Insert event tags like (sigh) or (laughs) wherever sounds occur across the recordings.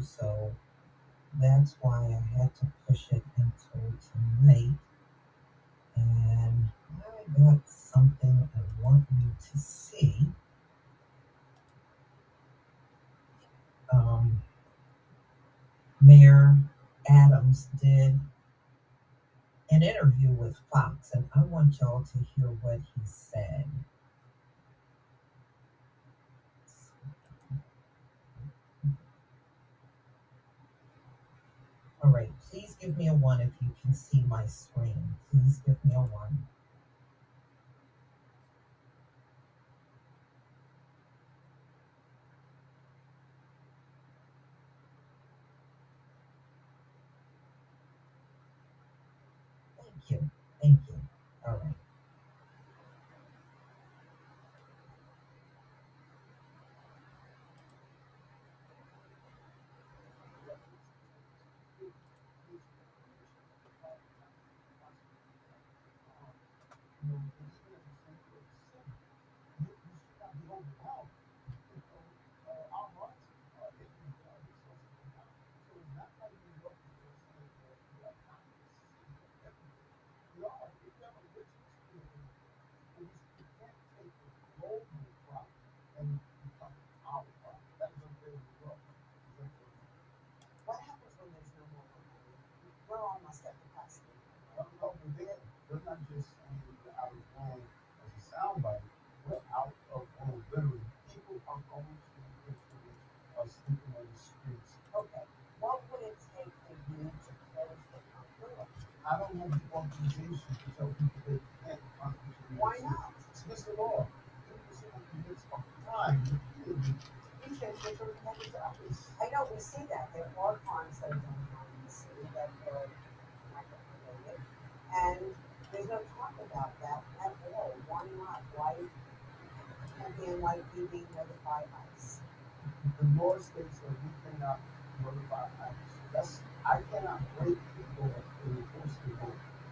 so that's why I had to push it until tonight. And I got something I want you to see. Um, Mayor Adams did an interview with Fox, and I want y'all to hear what he said. All right, please give me a one if you can see my screen. Please give me a one. Thank you. Thank you. All right. What happens when there's no more money? We're almost at capacity. No, no, but they're, they're not just saying we're out of line as a soundbite. We're out of line, literally. The. Okay, what would it take for you to close the front? I don't have the authorization to tell people they can't constitute. Why not? It's against the law. Commits a repeatedly, you can't get your public office. I know we see that, there are crimes that are going on in the city that are micro-related, and there's no talk about that at all. Why not? Why can't the NYPD notify us? The law states that we cannot notify others. That's, I cannot break the law and enforce the.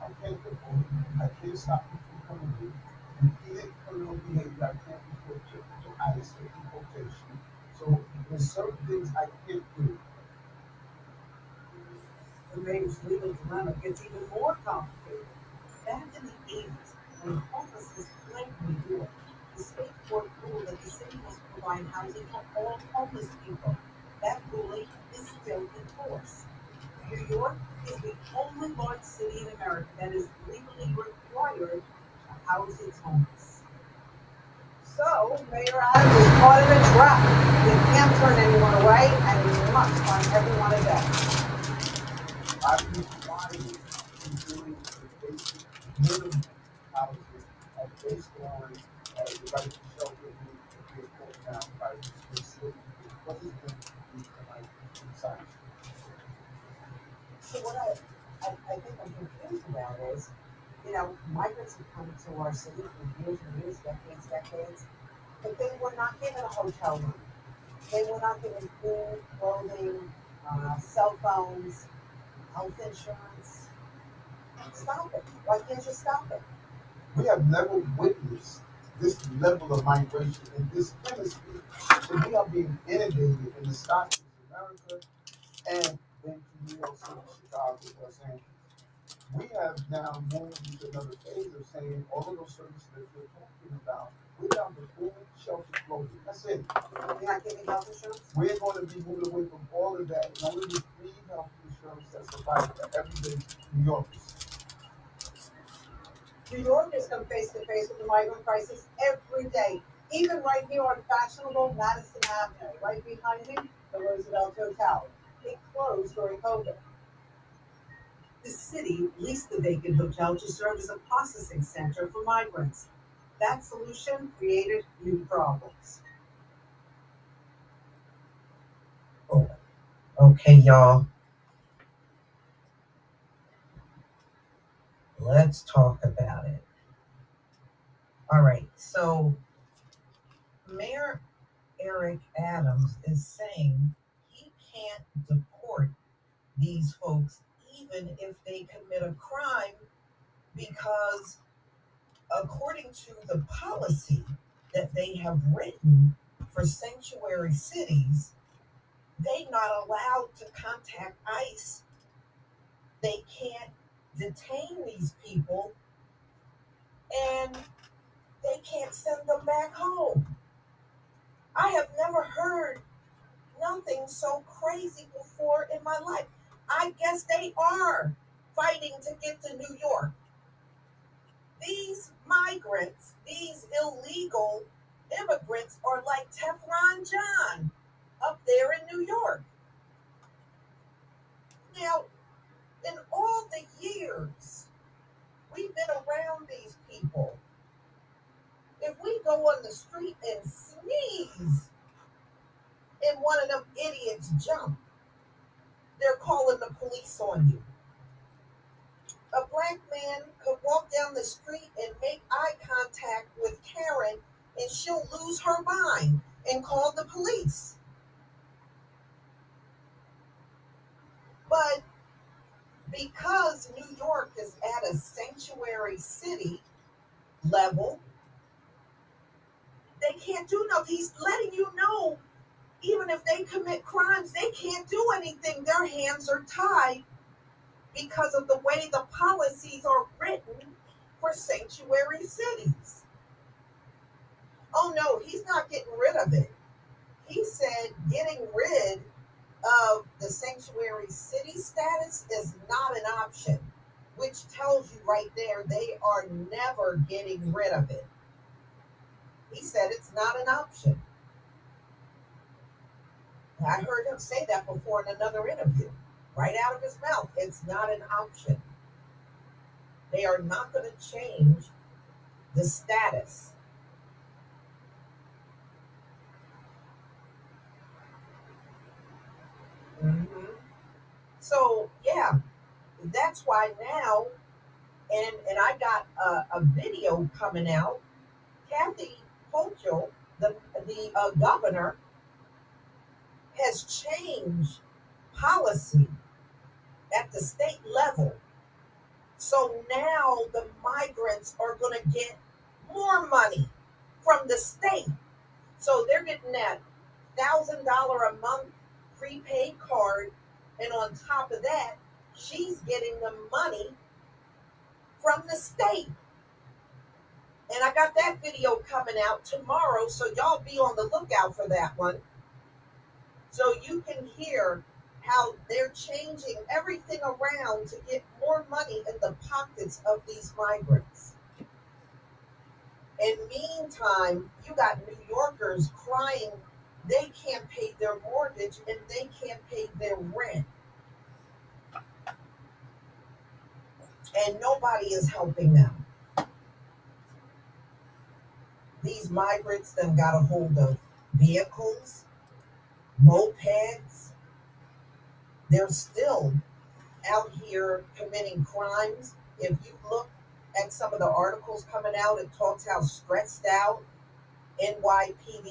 I can't report, I can't stop people from coming in. Repeated criminal behavior, I can't report to, to ICE for deportation. So there's certain things I can't do. The mayor's legal dilemma gets even more complicated. Back in the eighties, when homelessness plagued New York, the state court ruled that the city must provide housing for all homeless people. That ruling is still in force. New York is the only large city in America that is legally required to house its homeless. So, Mayor Adams is caught in a trap. You can't turn anyone away, and you must find everyone a bed. I've been doing the basic minimum housing uh, based on uh, the right to shelter and to be a court down by the city. What is the, the, like, inside? So what I, I, I think I'm confused about is, you know, migrants have come to our city for years and years, decades, decades, but they were not given a hotel room. They were not given food, clothing, uh, cell phones, health insurance. Stop it. Why can't you stop it? We have never witnessed this level of migration in this hemisphere. And we are being inundated in the States of America and then to New York City, Chicago, Los Angeles. We have now moved into another phase of saying all of those services that you're talking about, we're down to food, shelter, clothing. That's it. You're not giving health insurance? We're going to be moving away from all of that and only the free health insurance that's provided to everyday New Yorkers. New Yorkers come face to face with the migrant crisis every day. Even right here on fashionable Madison Avenue, right behind me, the Roosevelt Hotel. It closed during COVID. The city leased the vacant hotel to serve as a processing center for migrants. That solution created new problems. Oh, okay, y'all. Let's talk about it. All right, so Mayor Eric Adams is saying he can't deport these folks even if they commit a crime because according to the policy that they have written for sanctuary cities, they're not allowed to contact ICE. They can't detain these people and they can't send them back home. I have never heard nothing so crazy before in my life. I guess they are fighting to get to New York. These migrants, these illegal immigrants are like Teflon John up there in New York. Now, in all the years we've been around these people, if we go on the street and sneeze and one of them idiots jump, they're calling the police on you. A black man could walk down the street and make eye contact with Karen and she'll lose her mind and call the police. But because New York is at a sanctuary city level, they can't do nothing. He's letting you know, even if they commit crimes, they can't do anything. Their hands are tied because of the way the policies are written for sanctuary cities. Oh no, he's not getting rid of it. He said getting rid of the sanctuary city status is not an option, which tells you right there they are never getting rid of it. He said it's not an option. I heard him say that before in another interview, right out of his mouth. It's not an option. They are not going to change the status. Mhm. So yeah, that's why now, and and I got a, a video coming out. Kathy Hochul, the the uh, governor, has changed policy at the state level. So now the migrants are going to get more money from the state. So they're getting that thousand dollar a month prepaid card, and on top of that, she's getting the money from the state. And I got that video coming out tomorrow, so y'all be on the lookout for that one. So you can hear how they're changing everything around to get more money in the pockets of these migrants. In meantime, you got New Yorkers crying they can't pay their mortgage and they can't pay their rent. And nobody is helping them. These migrants then got a hold of vehicles, mopeds. They're still out here committing crimes. If you look at some of the articles coming out, it talks how stressed out NYPD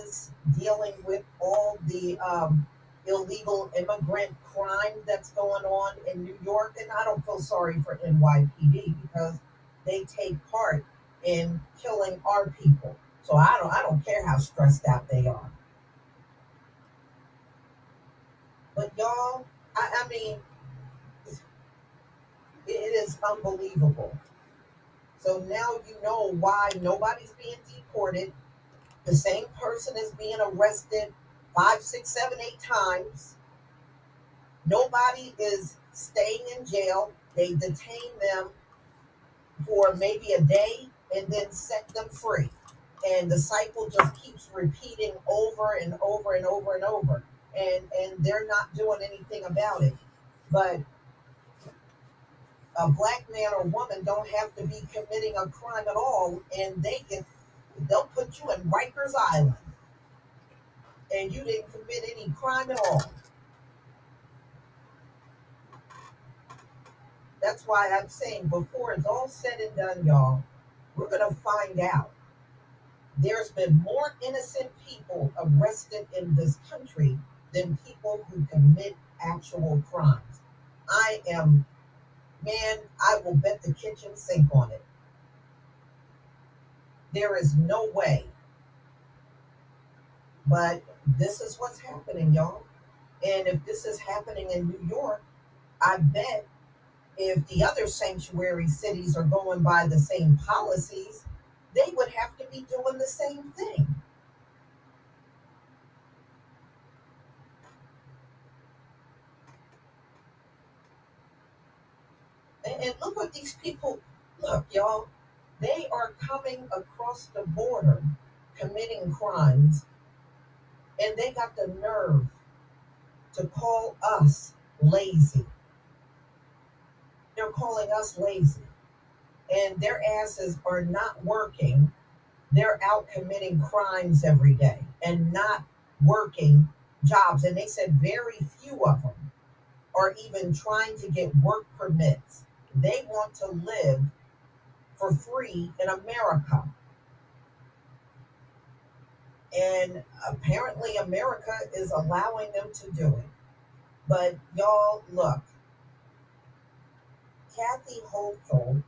is dealing with all the um, illegal immigrant crime that's going on in New York. And I don't feel sorry for NYPD because they take part in killing our people. So I don't I don't care how stressed out they are. But y'all, I, I mean, it is unbelievable. So now you know why nobody's being deported the same person is being arrested five, six, seven, eight times. Nobody is staying in jail. They detain them for maybe a day and then set them free. And the cycle just keeps repeating over and over and over and over. And and they're not doing anything about it. But a black man or woman don't have to be committing a crime at all and they can they'll put you in Rikers Island and you didn't commit any crime at all. That's why I'm saying before it's all said and done, y'all, we're to find out. There's been more innocent people arrested in this country than people who commit actual crimes. I am Man, I will bet the kitchen sink on it. There is no way. But this is what's happening, y'all. And if this is happening in New York, I bet if the other sanctuary cities are going by the same policies, they would have to be doing the same thing. And, look what these people look, y'all. They are coming across the border committing crimes, and they got the nerve to call us lazy. They're calling us lazy. And their asses are not working. They're out committing crimes every day and not working jobs. And they said very few of them are even trying to get work permits. They want to live for free in America. And apparently, America is allowing them to do it. But y'all, look, Kathy Hochul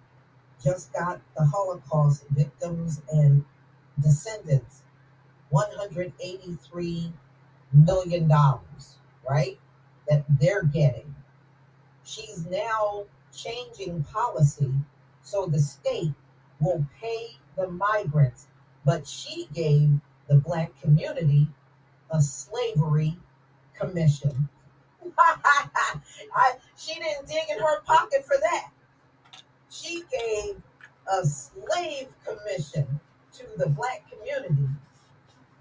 just got the Holocaust victims and descendants $183 million, right? That they're getting. She's now changing policy so the state will pay the migrants, but she gave the black community a slavery commission. (laughs) I, she didn't dig in her pocket for that. She gave a slave commission to the black community,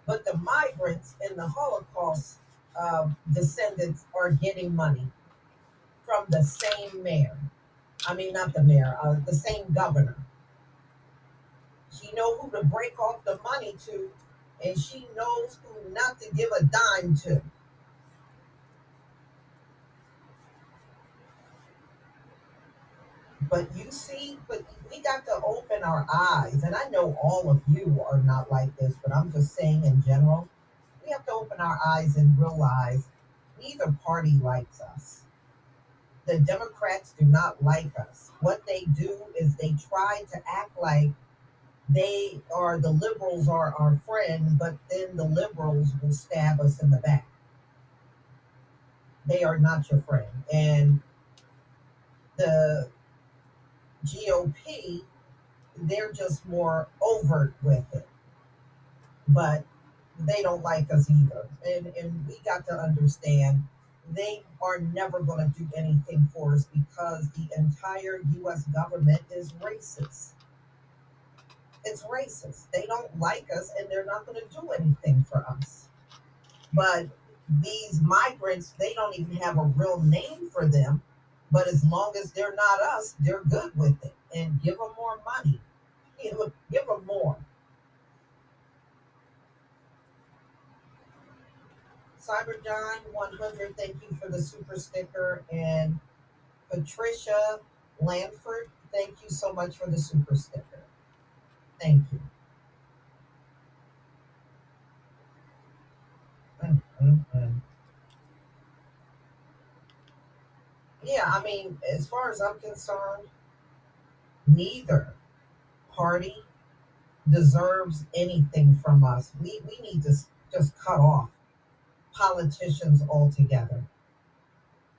but the migrants and the Holocaust uh, descendants are getting money from the same mayor. I mean, not the mayor, uh, the same governor. She know who to break off the money to, and she knows who not to give a dime to. But you see, but we got to open our eyes, and I know all of you are not like this, but I'm just saying in general, we have to open our eyes and realize neither party likes us. The Democrats do not like us. What they do is they try to act like they are the liberals are our friend, but then the liberals will stab us in the back. They are not your friend. And the GOP, they're just more overt with it. But they don't like us either. And and we got to understand they are never going to do anything for us because the entire US government is racist. It's racist. They don't like us and they're not going to do anything for us. But these migrants, they don't even have a real name for them. But as long as they're not us, they're good with it. And give them more money. (laughs) Give them, more. Cyber John 100, thank you for the super sticker. And Patricia Lanford, thank you so much for the super sticker. Thank you. Mm, mm, mm. Yeah, I mean, as far as I'm concerned, neither party deserves anything from us. We we need to just cut off politicians altogether.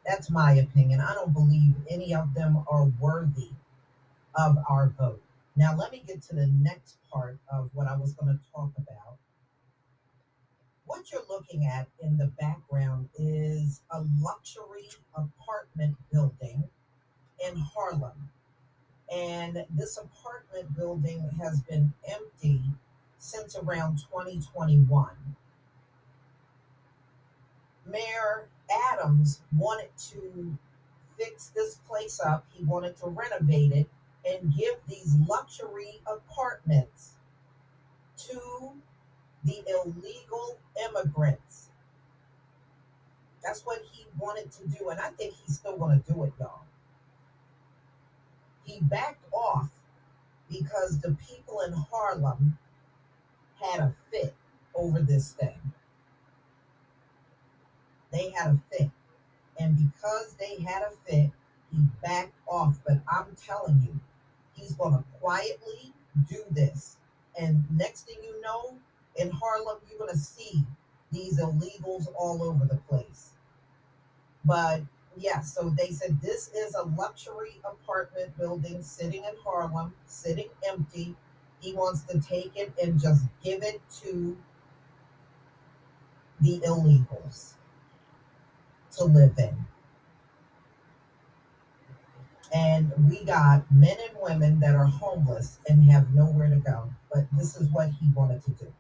That's my opinion. I don't believe any of them are worthy of our vote. Now, let me get to the next part of what I was going to talk about. What you're looking at in the background is a luxury apartment building in Harlem. And this apartment building has been empty since around 2021. Mayor Adams wanted to fix this place up, he wanted to renovate it and give these luxury apartments to the illegal immigrants. That's what he wanted to do, and I think he's still going to do it, y'all. He backed off because the people in Harlem had a fit over this thing. They had a fit. And because they had a fit, he backed off. But I'm telling you, he's going to quietly do this. And next thing you know, in Harlem, you're going to see these illegals all over the place. But yeah, so they said this is a luxury apartment building sitting in Harlem, sitting empty. He wants to take it and just give it to the illegals to live in. And we got men and women that are homeless and have nowhere to go. But this is what he wanted to do.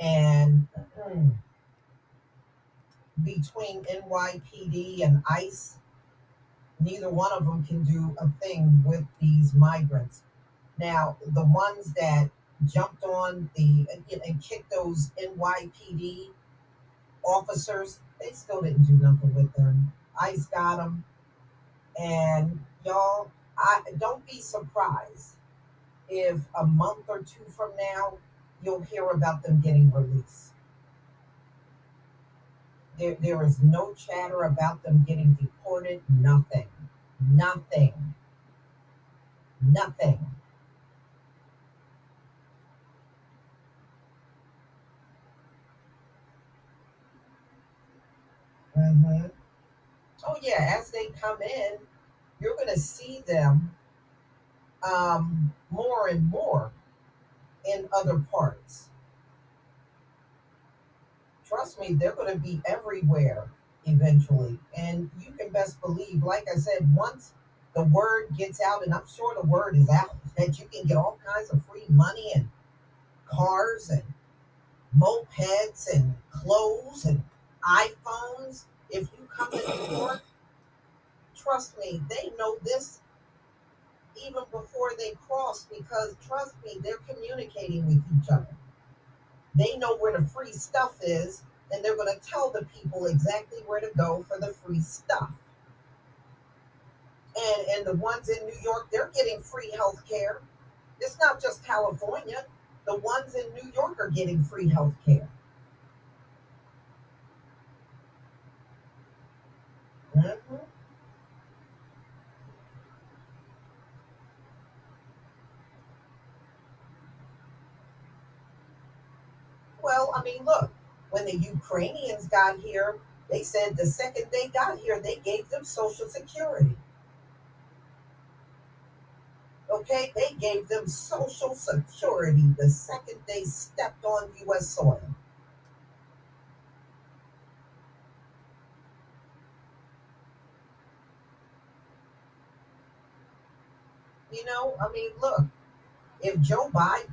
And hmm, between NYPD and ICE, neither one of them can do a thing with these migrants. Now, the ones that jumped on the and kicked those NYPD officers, they still didn't do nothing with them. ICE got them, and y'all, I don't be surprised if a month or two from now you'll hear about them getting released. There, there is no chatter about them getting deported. Nothing. Nothing. Nothing. Hmm Oh yeah, as they come in, you're going to see them um, more and more in other parts. Trust me, they're going to be everywhere eventually. And you can best believe, like I said, once the word gets out, and I'm sure the word is out, (laughs) that you can get all kinds of free money and cars and mopeds and clothes and iPhones. If you come to New York, trust me, they know this even before they cross because trust me, they're communicating with each other. They know where the free stuff is, and they're going to tell the people exactly where to go for the free stuff. And and the ones in New York, they're getting free health care. It's not just California. The ones in New York are getting free health care. Mhm. Well, I mean, look, when the Ukrainians got here, they said the second they got here, they gave them Social Security. Okay, they gave them Social Security the second they stepped on U.S. soil. You know, I mean, look, if Joe Biden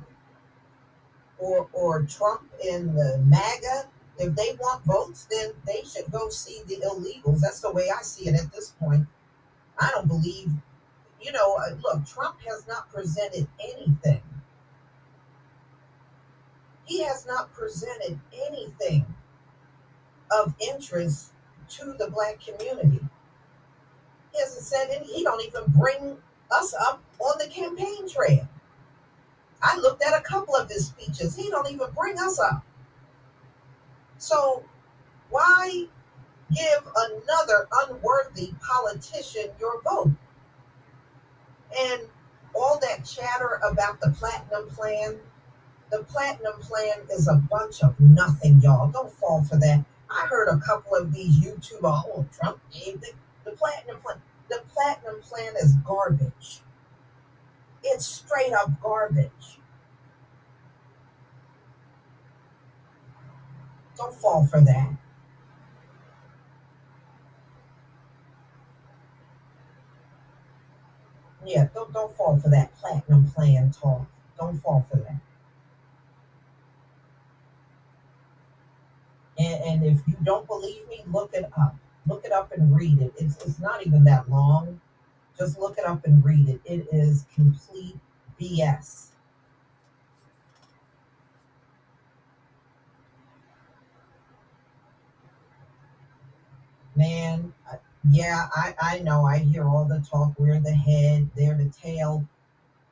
or or Trump in the MAGA, if they want votes, then they should go see the illegals. That's the way I see it at this point. I don't believe, you know, uh, look, Trump has not presented anything. He has not presented anything of interest to the black community. He hasn't said any, he don't even bring us up on the campaign trail. I looked at a couple of his speeches. He don't even bring us up. So why give another unworthy politician your vote? And all that chatter about the platinum plan, the platinum plan is a bunch of nothing, y'all. Don't fall for that. I heard a couple of these YouTubers, oh, Trump gave the, the platinum plan. The platinum plan is garbage. It's straight up garbage. Don't fall for that. Yeah, don't don't fall for that platinum plan talk. Don't fall for that. And, and if you don't believe me, look it up. Look it up and read it. It's it's not even that long. Just look it up and read it. It is complete BS. Man, yeah, I, I know. I hear all the talk. We're the head, they're the tail.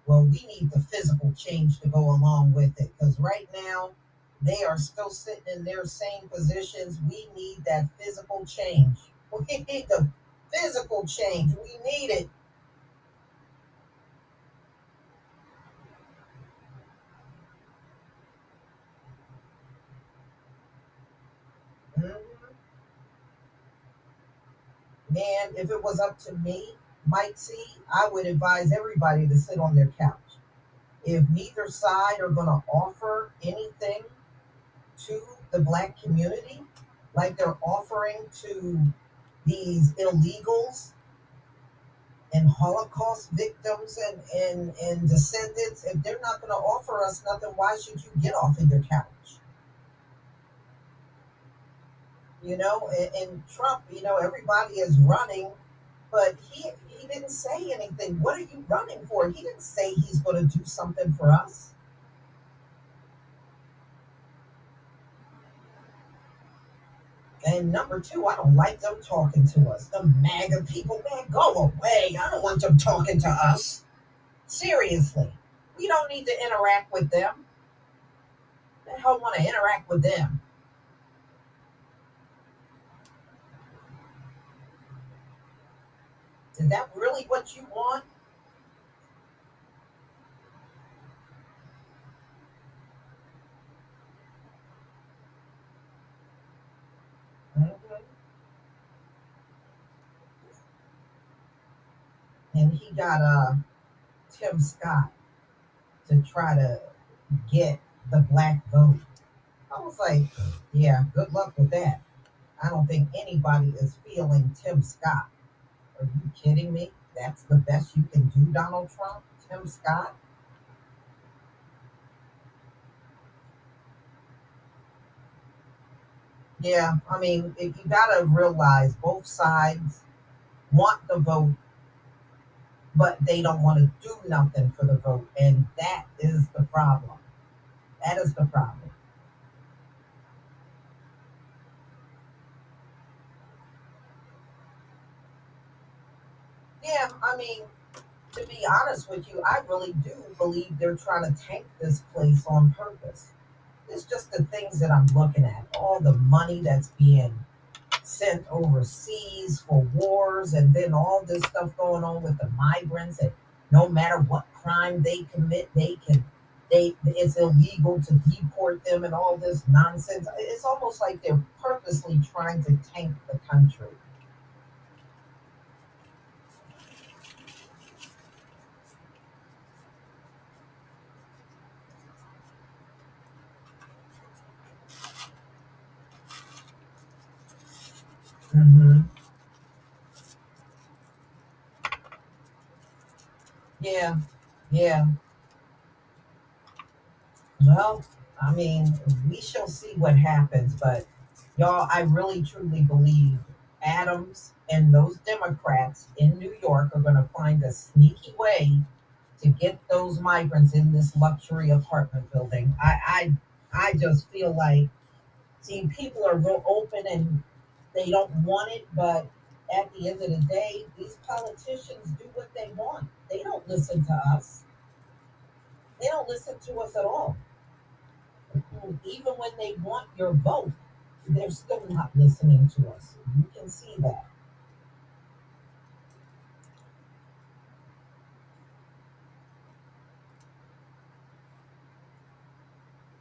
Well, we need the physical change to go along with it because right now they are still sitting in their same positions. We need that physical change. (laughs) We need the Physical change. We need it. Mhm. Man, if it was up to me, Mike C, I would advise everybody to sit on their couch. If neither side are going to offer anything to the black community, like they're offering to these illegals and Holocaust victims and, and, and descendants, if they're not going to offer us nothing, why should you get off of your couch? You know, and, and Trump, you know, everybody is running, but he he didn't say anything. What are you running for? He didn't say he's going to do something for us. And number two, I don't like them talking to us. The MAGA people, man, go away. I don't want them talking to us. Seriously. We don't need to interact with them. The hell want to interact with them? Is that really what you want? And he got uh Tim Scott to try to get the black vote. I was like, yeah, good luck with that. I don't think anybody is feeling Tim Scott. Are you kidding me? That's the best you can do, Donald Trump? Tim Scott? Yeah, I mean, you gotta realize both sides want the vote, but they don't want to do nothing for the vote, and that is the problem. That is the problem. Yeah, I mean, to be honest with you, I really do believe they're trying to tank this place on purpose. It's just the things that I'm looking at, all the money that's being sent overseas for wars, and then all this stuff going on with the migrants, and no matter what crime they commit, they can they it's illegal to deport them and all this nonsense. It's almost like they're purposely trying to tank the country. Hmm Yeah, yeah. Well, I mean, we shall see what happens, but y'all, I really truly believe Adams and those Democrats in New York are going to find a sneaky way to get those migrants in this luxury apartment building. I, I, I just feel like, see, people are real open and they don't want it, but at the end of the day, these politicians do what they want. They don't listen to us. They don't listen to us at all. Even when they want your vote, they're still not listening to us. You can see that.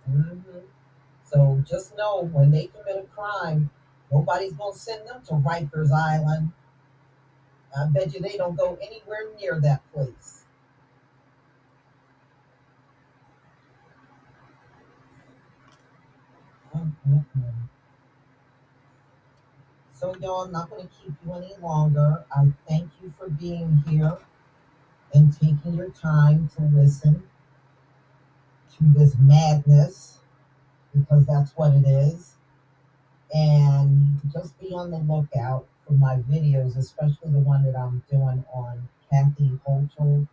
hmm So just know when they commit a crime, nobody's going to send them to Rikers Island. I bet you they don't go anywhere near that place. So, y'all, I'm not going to keep you any longer. I thank you for being here and taking your time to listen to this madness because that's what it is. And just be on the lookout for my videos, especially the one that I'm doing on Kathy Hochul,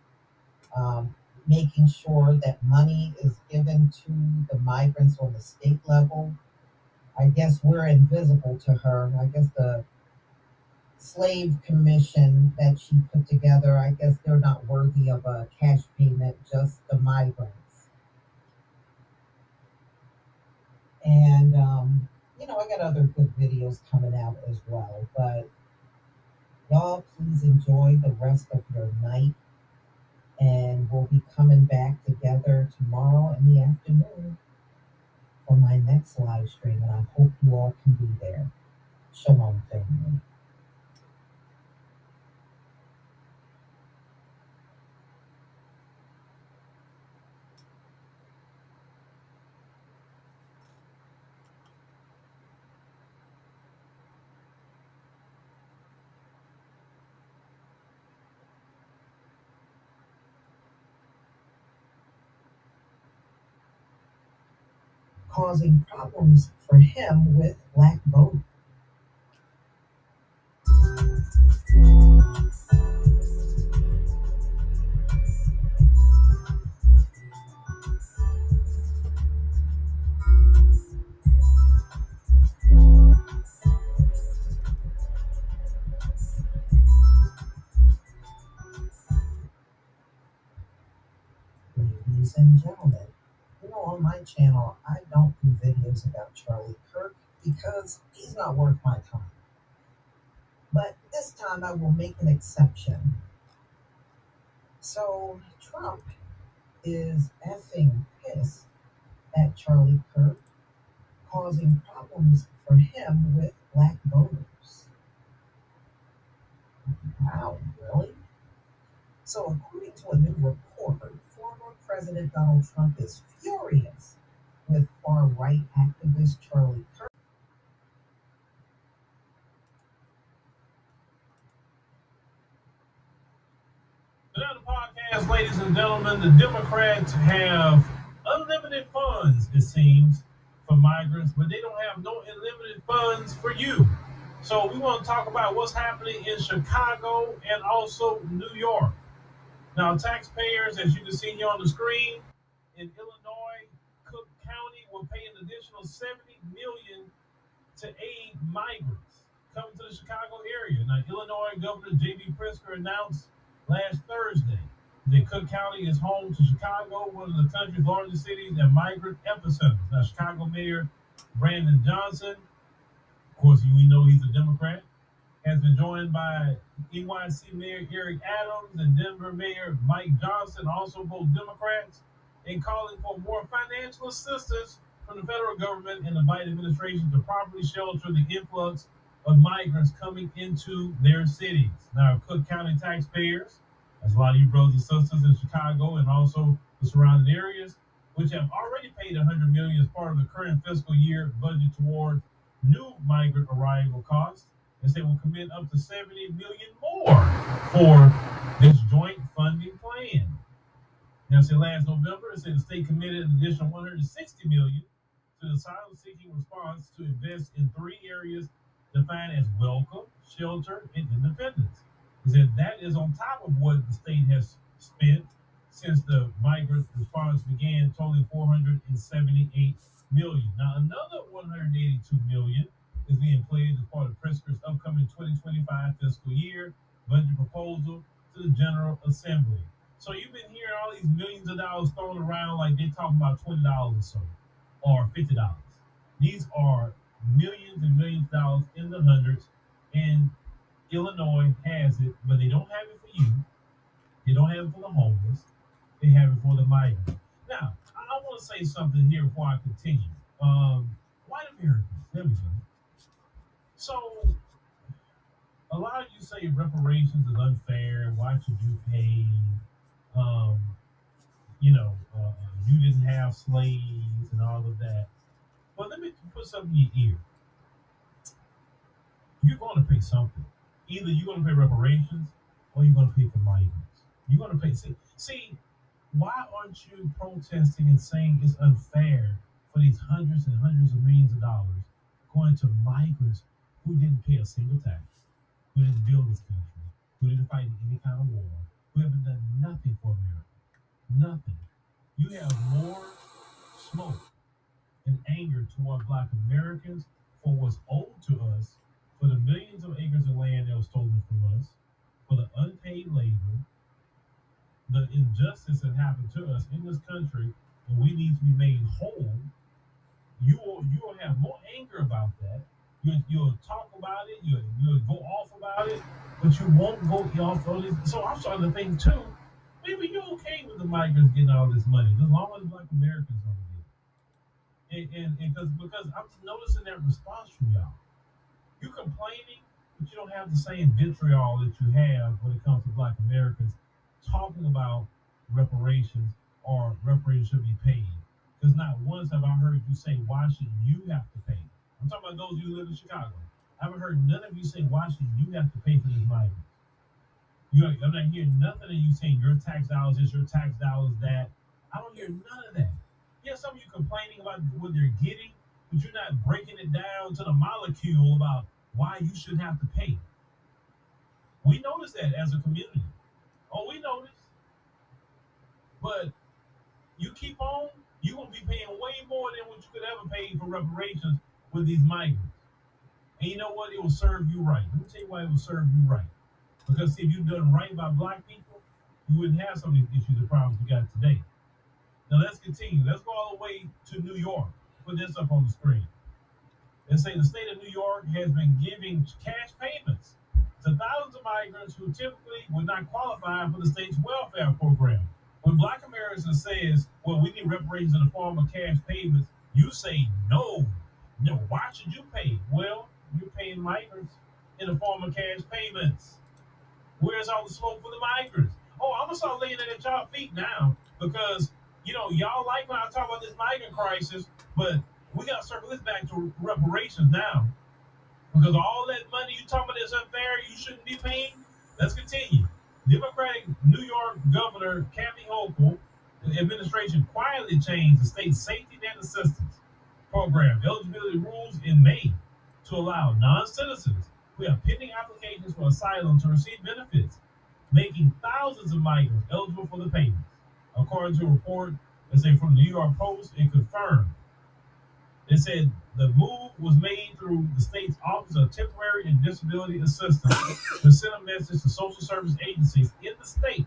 um, making sure that money is given to the migrants on the state level. I guess we're invisible to her. I guess the slave commission that she put together, I guess they're not worthy of a cash payment, just the migrants. And, um, you know, I got other good videos coming out as well. But Y'all, please enjoy the rest of your night. And we'll be coming back together tomorrow in the afternoon for my next live stream. And I hope you all can be there. Shalom, family. Causing problems for him with black voters. About Charlie Kirk because he's not worth my time. But this time I will make an exception. So, Trump is effing pissed at Charlie Kirk, causing problems for him with black voters. Wow, really? So, according to a new report, former President Donald Trump is furious with far right activist Charlie Kirk. Podcast, ladies and gentlemen. The Democrats have unlimited funds, it seems, for migrants, but they don't have no unlimited funds for you. So we want to talk about what's happening in Chicago and also New York. Now, taxpayers, as you can see here on the screen, in Illinois, County will pay an additional 70 million to aid migrants coming to the Chicago area. Now, Illinois Governor J.B. Pritzker announced last Thursday that Cook County is home to Chicago, one of the country's largest cities and migrant epicenters. Now, Chicago Mayor Brandon Johnson, of course, we know he's a Democrat, has been joined by NYC Mayor Eric Adams and Denver Mayor Mike Johnston, also both Democrats, in calling for more financial assistance from the federal government and the Biden administration to properly shelter the influx of migrants coming into their cities. Now, Cook County taxpayers, as a lot of you brothers and sisters in Chicago and also the surrounding areas, which have already paid 100 million as part of the current fiscal year budget toward new migrant arrival costs, as they will commit up to 70 million more for this joint funding plan. Now, last November, it said the state committed an additional 160 million to the asylum-seeking response to invest in three areas defined as welcome, shelter, and independence. He said that is on top of what the state has spent since the migrant response began, totaling 478 million. Now, another 182 million is being pledged as part of Pritzker's upcoming 2025 fiscal year budget proposal to the General Assembly. So you've been hearing all these millions of dollars thrown around like they're talking about twenty dollars or so, or fifty dollars. These are millions and millions of dollars in the hundreds, and Illinois has it, but they don't have it for you. They don't have it for the homeless. They have it for the migrant. Now, I, I want to say something here before I continue. Um, white Americans, there we go. So, a lot of you say reparations is unfair. Why should you pay? Um, you know, uh, you didn't have slaves and all of that. But let me put something in your ear. You're going to pay something. Either you're going to pay reparations or you're going to pay for migrants. You're going to pay. See, see, why aren't you protesting and saying it's unfair for these hundreds and hundreds of millions of dollars going to migrants who didn't pay a single tax, who didn't build this country, who didn't fight any kind of war, who haven't done nothing for America? Nothing. You have more smoke and anger toward black Americans for what's owed to us, for the millions of acres of land that was stolen from us, for the unpaid labor, the injustice that happened to us in this country, and we need to be made whole. You will you will have more anger about that You you'll talk about it. You you'll go off about it, but you won't go off on it. So I'm starting to think too. Maybe you're okay with the migrants getting all this money, as long as Black Americans don't get it. And and because because I'm noticing that response from y'all. you're complaining, but you don't have the same vitriol that you have when it comes to Black Americans talking about reparations or reparations should be paid. Because not once have I heard you say, why should you have to pay? I'm talking about those of you who live in Chicago. I haven't heard none of you say, should you have to pay for these migrants? You, I'm not hearing nothing of you saying your tax dollars is your tax dollars that. I don't hear none of that. Yeah, some of you complaining about what they're getting, but you're not breaking it down to the molecule about why you shouldn't have to pay. We notice that as a community. Oh, we notice. But you keep on, you're gonna be paying way more than what you could ever pay for reparations with these migrants. And you know what? It will serve you right. Let me tell you why it will serve you right. Because see, if you've done right by black people, you wouldn't have some of these issues and problems we got today. Now let's continue. Let's go all the way to New York. Put this up on the screen. They say the state of New York has been giving cash payments to thousands of migrants who typically would not qualify for the state's welfare program. When Black Americans says, "Well, we need reparations in the form of cash payments," you say, "No, no. Why should you pay?" Well, you're paying migrants in the form of cash payments. Where's all the smoke for the migrants? Oh, I'm gonna start laying it at y'all feet now because you know y'all like when I talk about this migrant crisis, but we gotta circle this back to reparations now because all that money you talking about is unfair. You shouldn't be paying. Let's continue. Democratic New York Governor Kathy Hochul administration quietly changed the state's safety net assistance program eligibility rules in May to allow non-citizens who have pending applications for asylum to receive benefits, making thousands of migrants eligible for the payments. According to a report that say from the New York Post, it confirmed. It said the move was made through the state's Office of Temporary and Disability Assistance to send a message to social service agencies in the state.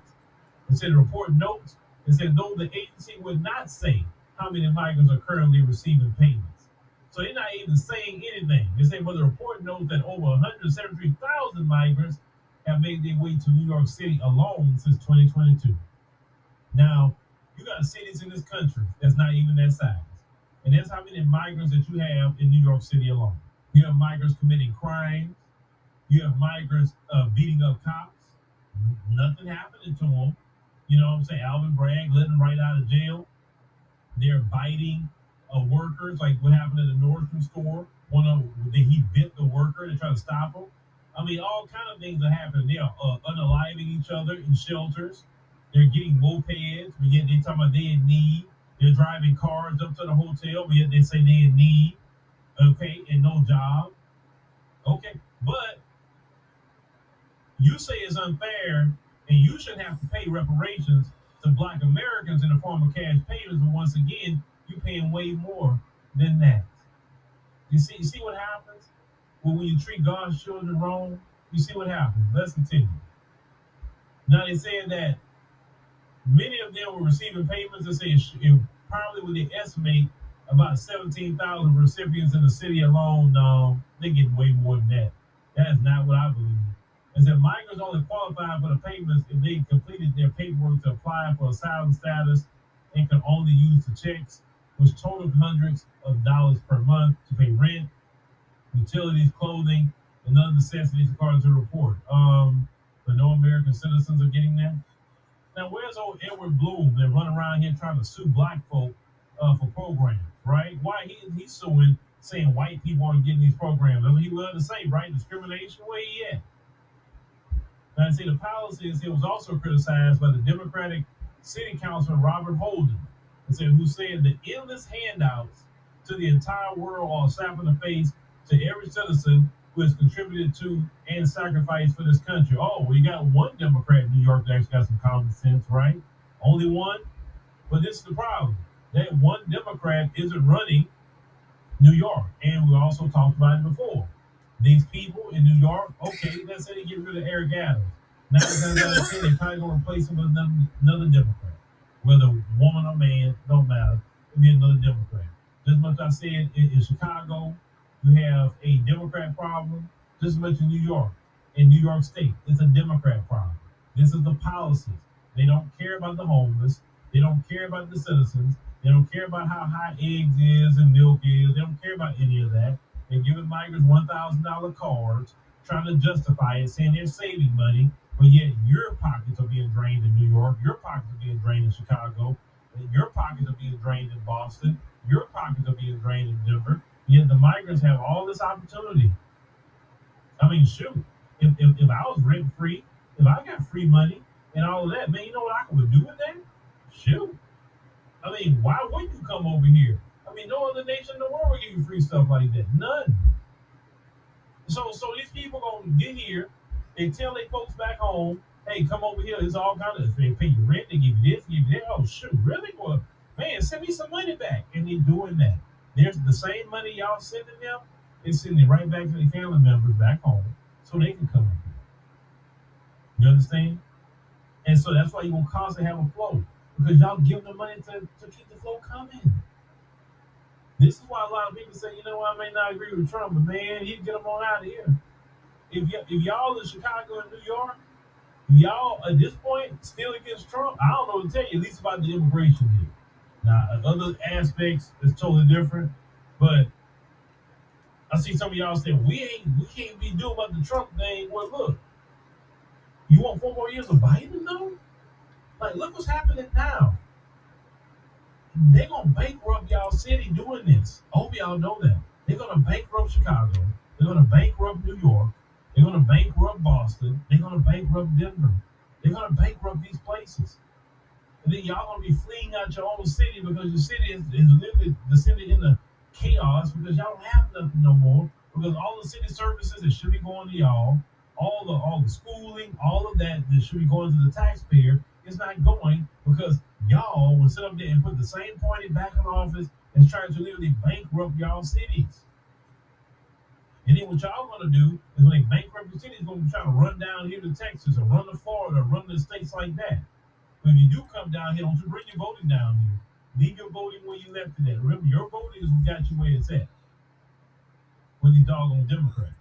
It said the report notes, it said though the agency would not say how many migrants are currently receiving payments. So they're not even saying anything. They say, well, the report notes that over 173,000 migrants have made their way to New York City alone since 2022. Now, you got cities in this country that's not even that size. And that's how many migrants that you have in New York City alone. You have migrants committing crimes. You have migrants uh, beating up cops. Nothing happening to them. You know what I'm saying? Alvin Bragg letting right out of jail. They're biting uh, workers, like what happened at the Nordstrom store. One of he bit the worker to try to stop him. I mean, all kind of things are happening. They are uh, unaliving each other in shelters. They're getting mopeds, but yet they talking about they in need. They're driving cars up to the hotel, but yet they say they in need. Okay, and no job. Okay, but you say it's unfair, and you shouldn't have to pay reparations to Black Americans in the form of cash payments. But once again, you're paying way more than that. You see, you see what happens when, when you treat God's children wrong. You see what happens. Let's continue. Now they said that many of them were receiving payments. They say it probably would they estimate about 17,000 recipients in the city alone. No, they get way more than that. That is not what I believe. It said migrants only qualify for the payments if they completed their paperwork to apply for asylum status and can only use the checks, which totaled hundreds of dollars per month to pay rent, utilities, clothing, and other necessities according to the report. Um, but no American citizens are getting that. Now, where's old Edward Blum that run around here trying to sue black folk uh, for programs, right? Why he he's suing, saying white people aren't getting these programs? What he love to say, right? Discrimination, where he at? Now, see, the policy is it was also criticized by the Democratic City Councilman Robert Holden, who said the endless handouts to the entire world are a slap in the face to every citizen who has contributed to and sacrificed for this country. Oh, we got one Democrat in New York that's got some common sense, right? Only one. But this is the problem. That one Democrat isn't running New York. And we also talked about it before. These people in New York, okay, let's say they get rid of Eric Adams. Nine times out of ten, they're probably gonna replace him with another, another Democrat. Whether woman or man, don't matter. It'll be another Democrat. Just much I said in, in Chicago, You have a Democrat problem, just as much in New York. In New York State, it's a Democrat problem. This is the policies. They don't care about the homeless. They don't care about the citizens. They don't care about how high eggs is and milk is. They don't care about any of that. They're giving migrants one thousand dollar cards, trying to justify it, saying they're saving money, but yet your pockets are being drained in New York, your pockets are being drained in Chicago, and your pockets are being drained in Boston, your pockets are being drained in Denver. Yet the migrants have all this opportunity. I mean, shoot, if, if, if I was rent free, if I got free money and all of that, man, you know what I could do with that? Shoot. I mean, why would you come over here? Mean, no other nation in the world will give you free stuff like that. None. So, so these people gonna get here. They tell their folks back home, "Hey, come over here. It's all kind of they pay you rent. They give you this, give you that. Oh, shoot, really? Well, man, send me some money back." And they're doing that. There's the same money y'all sending them. They're sending it right back to the family members back home, so they can come here. You understand? And so that's why you're gonna constantly have a flow because y'all give them money to, to keep the flow coming. This is why a lot of people say, you know, I may not agree with Trump, but man, he'd get them on out of here. If, y- if y'all in Chicago and New York, y'all at this point still against Trump, I don't know what to tell you, at least about the immigration deal. Now, other aspects is totally different, but I see some of y'all saying we ain't we can't be doing about the Trump thing. Well, look, you want four more years of Biden though? Like, look what's happening now. They're gonna bankrupt y'all city doing this. I hope y'all know that. They're gonna bankrupt Chicago. They're gonna bankrupt New York. They're gonna bankrupt Boston. They're gonna bankrupt Denver. They're gonna bankrupt these places. And then y'all gonna be fleeing out your own city because your city is, is literally in into chaos because y'all don't have nothing no more. Because all the city services that should be going to y'all, all the all the schooling, all of that that should be going to the taxpayer is not going because y'all will sit up there and put the same party back in office and trying to literally bankrupt y'all cities. And then what y'all gonna do is when they bankrupt your cities, gonna try to run down here to Texas or run to Florida or run to states like that. But if you do come down here, don't you bring your voting down here. Leave your voting where you left it at. Remember, your voting is what got you where it's at. With these doggone Democrats.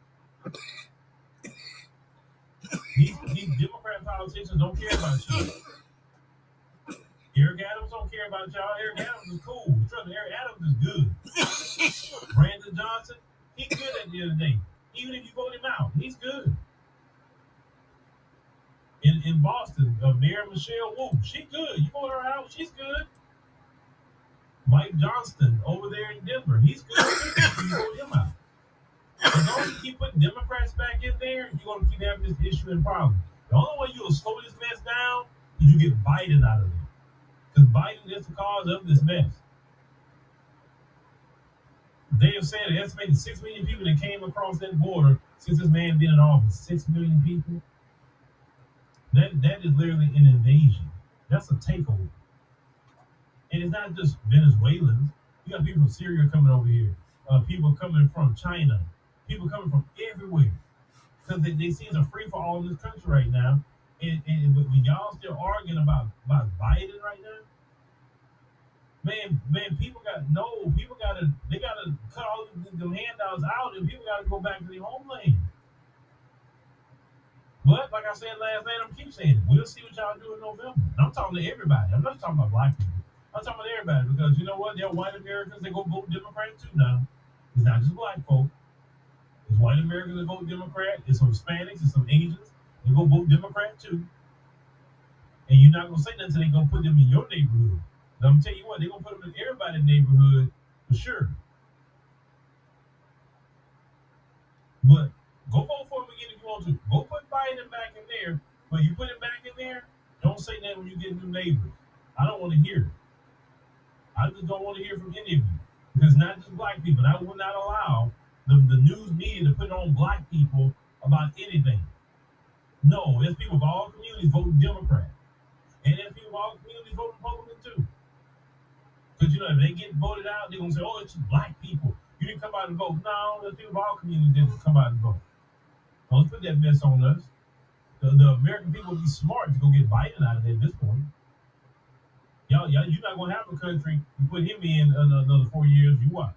These, these Democrat politicians don't care about you. Eric Adams don't care about y'all. Eric Adams is cool. Trust me, Eric Adams is good. (laughs) Brandon Johnson, he's good at the end of the day. Even if you vote him out, he's good. In in Boston, uh, Mayor Michelle Wu, she good. You vote her out, she's good. Mike Johnston over there in Denver, he's good. You vote him out. As long as you keep putting Democrats back in there, you're gonna keep having this issue and problem. The only way you'll slow this mess down is you get Biden out of there. Because Biden is the cause of this mess. They have said an estimated six million people that came across that border since this man been in office. Six million people. That that is literally an invasion. That's a takeover. And it's not just Venezuelans. You got people from Syria coming over here. Uh, people coming from China. People coming from everywhere. Because they, they see it's a free for all in this country right now. And, and when y'all still arguing about, about Biden right now, man, man, people got no, people gotta they gotta cut all the, the handouts out and people gotta go back to their homeland. But like I said last night, I'm keep saying. We'll see what y'all do in November. And I'm talking to everybody. I'm not talking about black people. I'm talking about everybody because you know what? They're white Americans. They go vote Democrat too now. It's not just black folk. It's white Americans that vote Democrat. It's some Hispanics. It's some Asians. They go vote Democrat too. And you're not gonna say nothing until they gonna put them in your neighborhood. And I'm tell you what, they're gonna put them in everybody's neighborhood for sure. But go vote for him again if you want to. Go put Biden back in there. But you put him back in there, don't say nothing when you get new neighbors. I don't want to hear it. I just don't want to hear from any of you. Because not just black people. I will not allow the, the news media to put on black people about anything. No, there's people of all communities voting Democrat. And there's people of all communities voting Republican too. Because you know, if they get voted out, they're gonna say, Oh, it's just black people. You didn't come out and vote. No, there's people of all communities didn't come out and vote. Don't put that mess on us. The, the American people be smart to go get Biden out of there at this point. Y'all, y'all, you're not gonna have a country. You put him in another, four years. You what?